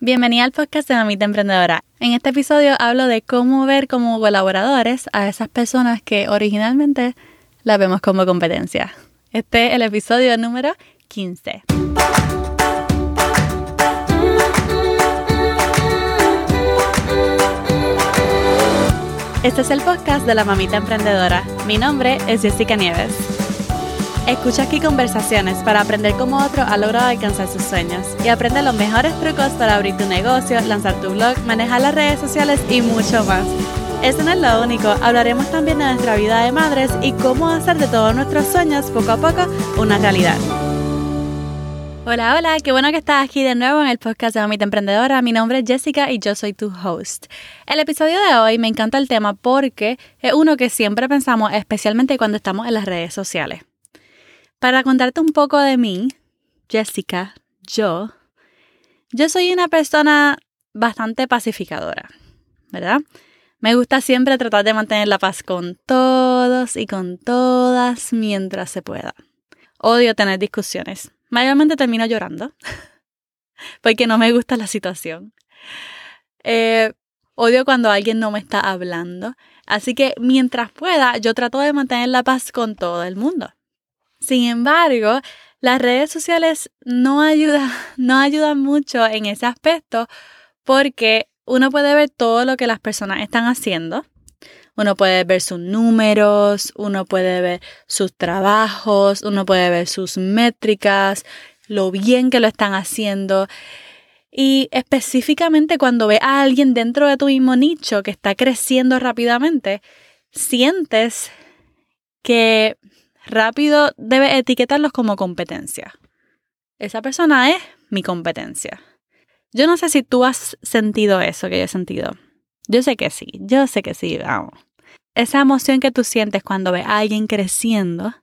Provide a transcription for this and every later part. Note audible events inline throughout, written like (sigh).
Bienvenida al podcast de Mamita Emprendedora. En este episodio hablo de cómo ver como colaboradores a esas personas que originalmente las vemos como competencia. Este es el episodio número 15. Este es el podcast de la Mamita Emprendedora. Mi nombre es Jessica Nieves. Escucha aquí conversaciones para aprender cómo otro ha logrado alcanzar sus sueños y aprende los mejores trucos para abrir tu negocio, lanzar tu blog, manejar las redes sociales y mucho más. Eso no es lo único, hablaremos también de nuestra vida de madres y cómo hacer de todos nuestros sueños poco a poco una realidad. Hola, hola, qué bueno que estás aquí de nuevo en el podcast de Mamita Emprendedora. Mi nombre es Jessica y yo soy tu host. El episodio de hoy me encanta el tema porque es uno que siempre pensamos, especialmente cuando estamos en las redes sociales. Para contarte un poco de mí, Jessica, yo, yo soy una persona bastante pacificadora, ¿verdad? Me gusta siempre tratar de mantener la paz con todos y con todas mientras se pueda. Odio tener discusiones Mayormente termino llorando (laughs) porque no me gusta la situación. Eh, odio cuando alguien no me está hablando. Así que mientras pueda, yo trato de mantener la paz con todo el mundo. Sin embargo, las redes sociales no, ayuda, (laughs) no ayudan mucho en ese aspecto porque uno puede ver todo lo que las personas están haciendo uno puede ver sus números, uno puede ver sus trabajos, uno puede ver sus métricas, lo bien que lo están haciendo. Y específicamente cuando ve a alguien dentro de tu mismo nicho que está creciendo rápidamente, sientes que rápido debes etiquetarlos como competencia. Esa persona es mi competencia. Yo no sé si tú has sentido eso que yo he sentido. Yo sé que sí, yo sé que sí, vamos esa emoción que tú sientes cuando ves a alguien creciendo,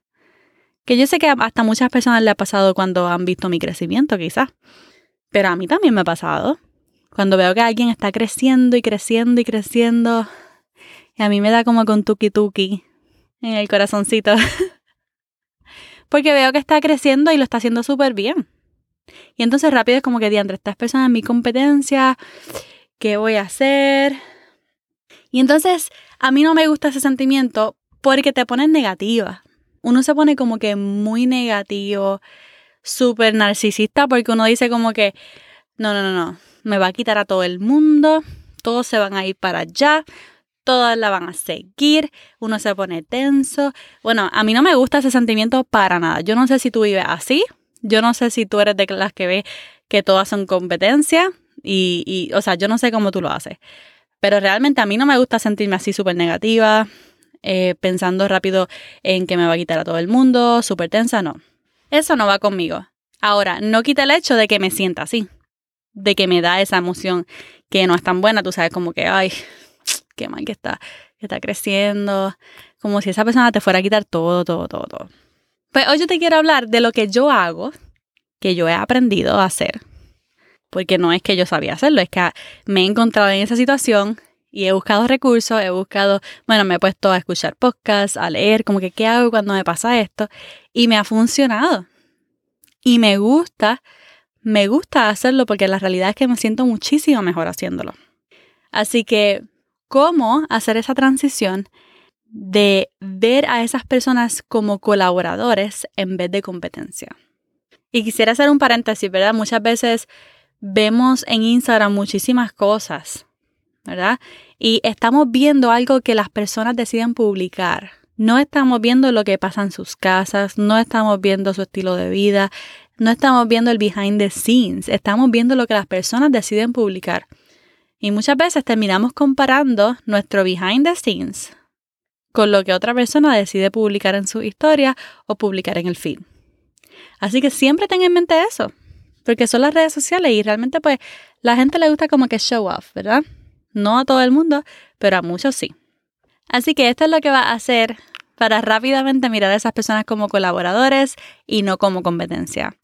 que yo sé que hasta muchas personas le ha pasado cuando han visto mi crecimiento, quizás, pero a mí también me ha pasado. Cuando veo que alguien está creciendo y creciendo y creciendo, y a mí me da como con tuki tuki en el corazoncito. (laughs) Porque veo que está creciendo y lo está haciendo súper bien. Y entonces rápido es como que, diantre, estas personas en mi competencia, ¿qué voy a hacer? Y entonces a mí no me gusta ese sentimiento porque te pones negativa. Uno se pone como que muy negativo, súper narcisista, porque uno dice como que, no, no, no, no, me va a quitar a todo el mundo, todos se van a ir para allá, todas la van a seguir, uno se pone tenso. Bueno, a mí no me gusta ese sentimiento para nada. Yo no sé si tú vives así, yo no sé si tú eres de las que ve que todas son competencia y, y, o sea, yo no sé cómo tú lo haces. Pero realmente a mí no me gusta sentirme así súper negativa, eh, pensando rápido en que me va a quitar a todo el mundo, súper tensa, no. Eso no va conmigo. Ahora, no quita el hecho de que me sienta así, de que me da esa emoción que no es tan buena, tú sabes, como que, ay, qué mal que está, que está creciendo, como si esa persona te fuera a quitar todo, todo, todo, todo. Pues hoy yo te quiero hablar de lo que yo hago, que yo he aprendido a hacer porque no es que yo sabía hacerlo, es que me he encontrado en esa situación y he buscado recursos, he buscado, bueno, me he puesto a escuchar podcasts, a leer, como que qué hago cuando me pasa esto, y me ha funcionado. Y me gusta, me gusta hacerlo porque la realidad es que me siento muchísimo mejor haciéndolo. Así que, ¿cómo hacer esa transición de ver a esas personas como colaboradores en vez de competencia? Y quisiera hacer un paréntesis, ¿verdad? Muchas veces vemos en Instagram muchísimas cosas, ¿verdad? Y estamos viendo algo que las personas deciden publicar. No estamos viendo lo que pasa en sus casas, no estamos viendo su estilo de vida, no estamos viendo el behind the scenes, estamos viendo lo que las personas deciden publicar. Y muchas veces terminamos comparando nuestro behind the scenes con lo que otra persona decide publicar en su historia o publicar en el feed. Así que siempre ten en mente eso porque son las redes sociales y realmente pues la gente le gusta como que show off, ¿verdad? No a todo el mundo, pero a muchos sí. Así que esto es lo que va a hacer para rápidamente mirar a esas personas como colaboradores y no como competencia.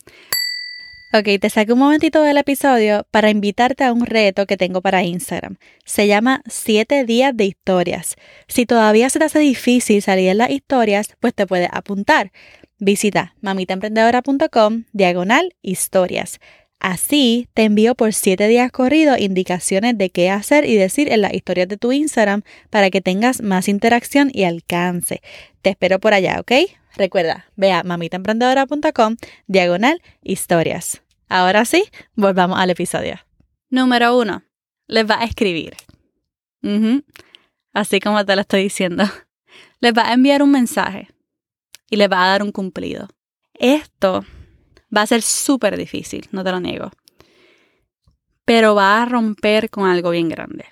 Ok, te saqué un momentito del episodio para invitarte a un reto que tengo para Instagram. Se llama 7 días de historias. Si todavía se te hace difícil salir en las historias, pues te puedes apuntar. Visita mamitaemprendedora.com diagonal historias. Así te envío por 7 días corridos indicaciones de qué hacer y decir en las historias de tu Instagram para que tengas más interacción y alcance. Te espero por allá, ¿ok? Recuerda, ve a mamitaemprendedora.com diagonal historias. Ahora sí, volvamos al episodio. Número 1. Les va a escribir. Así como te lo estoy diciendo. Les va a enviar un mensaje y les va a dar un cumplido. Esto Va a ser súper difícil, no te lo niego. Pero va a romper con algo bien grande.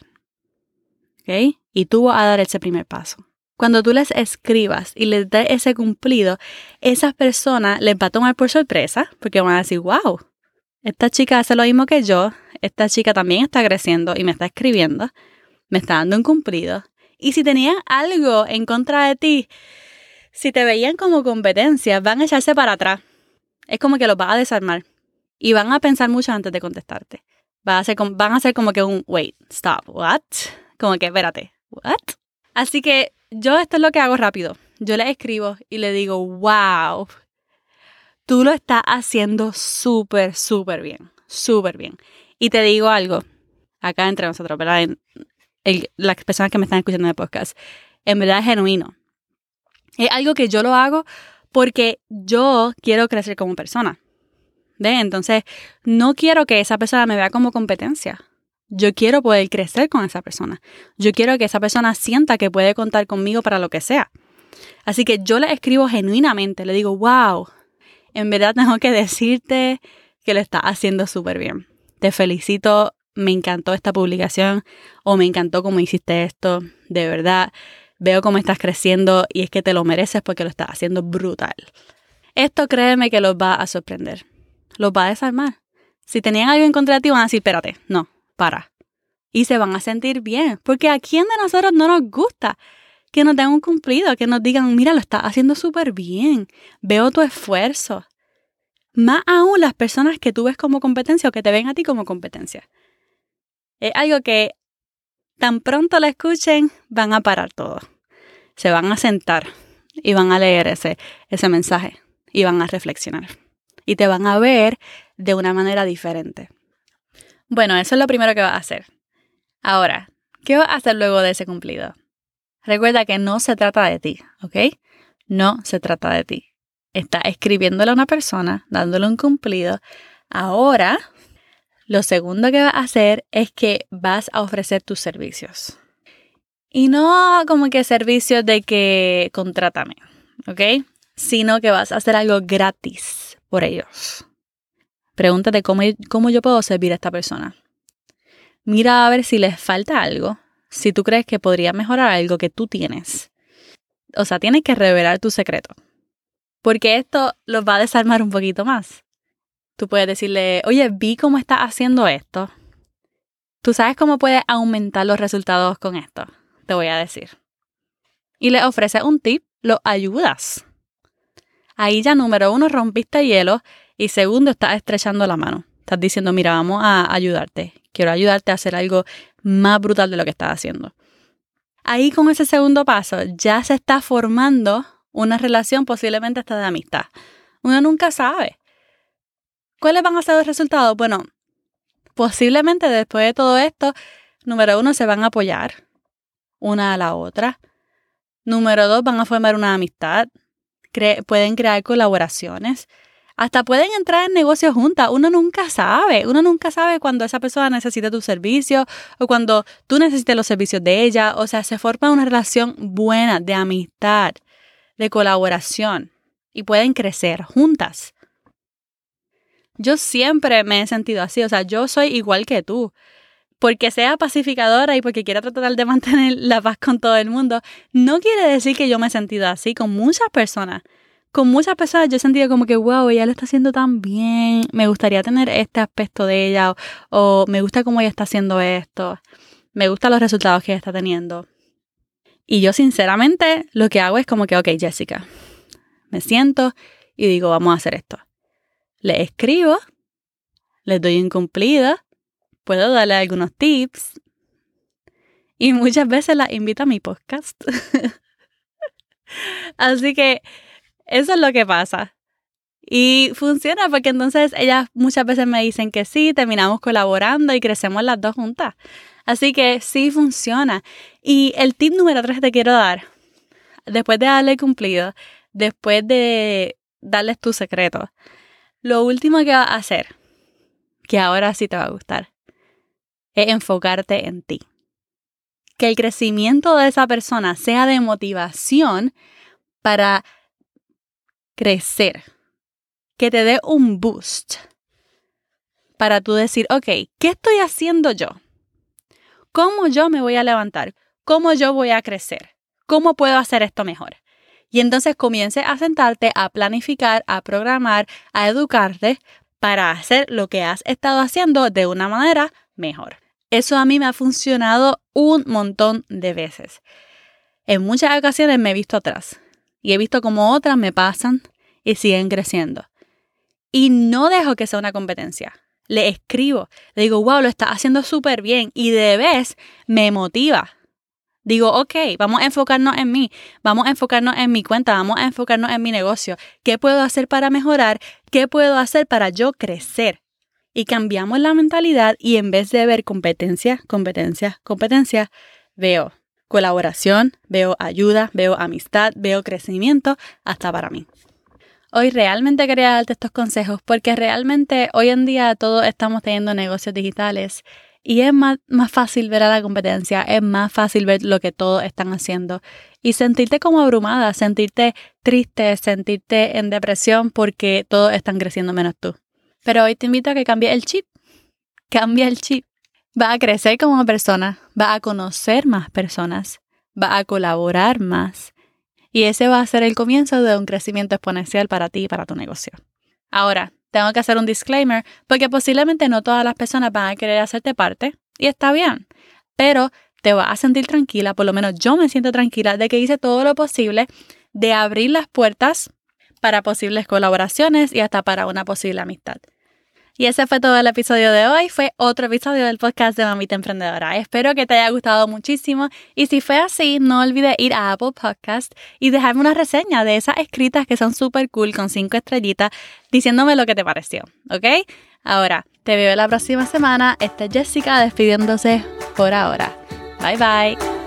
¿Ok? Y tú vas a dar ese primer paso. Cuando tú les escribas y les des ese cumplido, esa persona les va a tomar por sorpresa porque van a decir, wow, esta chica hace lo mismo que yo, esta chica también está creciendo y me está escribiendo, me está dando un cumplido. Y si tenían algo en contra de ti, si te veían como competencia, van a echarse para atrás es como que los va a desarmar y van a pensar mucho antes de contestarte. Van a, a como que un, wait, stop, what? Como que, espérate, what? Así que yo esto es lo que hago rápido. Yo le escribo y le digo, wow, tú lo estás haciendo súper, súper bien, súper bien. Y te digo algo, acá entre nosotros, ¿verdad? las personas que me están escuchando en el podcast, en verdad es genuino. Es algo que yo lo hago porque yo quiero crecer como persona. ¿Ve? Entonces, no quiero que esa persona me vea como competencia. Yo quiero poder crecer con esa persona. Yo quiero que esa persona sienta que puede contar conmigo para lo que sea. Así que yo le escribo genuinamente, le digo, wow, en verdad tengo que decirte que lo estás haciendo súper bien. Te felicito, me encantó esta publicación o me encantó cómo hiciste esto, de verdad veo cómo estás creciendo y es que te lo mereces porque lo estás haciendo brutal. Esto créeme que los va a sorprender, los va a desarmar. Si tenían algo en contra de ti, van a decir, espérate, no, Y se van a sentir bien, porque a quién de nosotros no nos gusta que nos den un cumplido, que nos digan, mira, lo estás haciendo súper bien, veo tu esfuerzo. Más aún las personas que tú ves como competencia o que te ven a ti como competencia. Es algo que tan pronto la escuchen, van a parar todo. Se van a sentar y van a leer ese, ese mensaje y van a reflexionar. Y te van a ver de una manera diferente. Bueno, eso es lo primero que vas a hacer. Ahora, ¿qué vas a hacer luego de ese cumplido? Recuerda que no se trata de ti, ¿ok? No se trata de ti. Está escribiéndole a una persona, dándole un cumplido. Ahora lo segundo que vas a hacer es que vas a ofrecer tus servicios. Y no como que servicios de que contrátame, ¿ok? Sino que vas a hacer algo gratis por ellos. Pregúntate cómo, cómo yo puedo servir a esta persona. Mira a ver si les falta algo, si tú crees que podría mejorar algo que tú tienes. O sea, tienes que revelar tu secreto. Porque esto los va a desarmar un poquito más. Tú puedes decirle, oye, vi cómo estás haciendo esto. Tú sabes cómo puedes aumentar los resultados con esto. Te voy a decir. Y le ofreces un tip, lo ayudas. Ahí ya número uno rompiste hielo y segundo estás estrechando la mano. Estás diciendo, mira, vamos a ayudarte. Quiero ayudarte a hacer algo más brutal de lo que estás haciendo. Ahí con ese segundo paso ya se está formando una relación posiblemente hasta de amistad. Uno nunca sabe. ¿Cuáles van a ser los resultados? Bueno, posiblemente después de todo esto, número uno, se van a apoyar una a la otra. Número dos, van a formar una amistad. pueden crear colaboraciones. Hasta pueden entrar en negocios juntas. Uno nunca sabe. Uno nunca sabe cuando esa persona necesita tu servicio o cuando tú necesites los servicios de ella. O sea, se forma una relación buena de amistad, de colaboración y pueden crecer juntas. Yo siempre me he sentido así, o sea, yo soy igual que tú. Porque sea pacificadora y porque quiera tratar de mantener la paz con todo el mundo, no quiere decir que yo me he sentido así con muchas personas. Con muchas personas yo sentido como que, wow, ella lo está haciendo tan bien, me gustaría tener este aspecto de ella, o, me gusta cómo ella está haciendo esto, me gustan los resultados que ella está teniendo. Y yo sinceramente lo que hago es como que, ok, Jessica, me siento y digo, vamos a hacer esto le escribo, les doy un cumplido, puedo darle algunos tips y muchas veces la invito a mi podcast. (laughs) Así que eso es lo que pasa. Y funciona porque entonces ellas muchas veces me dicen que sí, terminamos colaborando y crecemos las dos juntas. Así que sí funciona. Y el tip número tres te quiero dar, después de darle cumplido, después de darles tu secreto, lo último que vas a hacer, que ahora sí te va a gustar, es enfocarte en ti. Que el crecimiento de esa persona sea de motivación para crecer. Que te dé un boost para tú decir, ok, ¿qué estoy haciendo yo? ¿Cómo yo me voy a levantar? ¿Cómo yo voy a crecer? ¿Cómo puedo hacer esto mejor? Y entonces comience a sentarte, a planificar, a programar, a educarte para hacer lo que has estado haciendo de una manera mejor. Eso a mí me ha funcionado un montón de veces. En muchas ocasiones me he visto atrás y he visto cómo otras me pasan y siguen creciendo. Y no dejo que sea una competencia. Le escribo, le digo, wow, lo estás haciendo súper bien y de vez me motiva. Digo, ok, vamos a enfocarnos en mí, vamos a enfocarnos en mi cuenta, vamos a enfocarnos en mi negocio. ¿Qué puedo hacer para mejorar? ¿Qué puedo hacer para yo crecer? Y cambiamos la mentalidad y en vez de ver competencia, competencia, competencia, veo colaboración, veo ayuda, veo amistad, veo crecimiento hasta para mí. Hoy realmente quería darte estos consejos porque realmente hoy en día todos estamos teniendo negocios digitales y es más, más, fácil ver a la competencia, es más fácil ver lo que todos están haciendo y sentirte como abrumada, sentirte triste, sentirte en depresión porque todos están creciendo menos tú. Pero hoy te invito a que cambies el chip. Cambia el chip. Va a crecer como persona, va a conocer más personas, va a colaborar más. Y ese va a ser el comienzo de un crecimiento exponencial para ti y para tu negocio. Ahora, tengo que hacer un disclaimer porque posiblemente no todas las personas van a querer hacerte parte y está bien, pero te vas a sentir tranquila, por lo menos yo me siento tranquila de que hice todo lo posible de abrir las puertas para posibles colaboraciones y hasta para una posible amistad. Y ese fue todo el episodio de hoy. Fue otro episodio del podcast de Mamita Emprendedora. Espero que te haya gustado muchísimo. Y si fue así, no olvides ir a Apple Podcast y dejarme una reseña de esas escritas que son súper cool con cinco estrellitas diciéndome lo que te pareció. ¿Ok? Ahora, te veo la próxima semana. Esta es Jessica despidiéndose por ahora. Bye bye.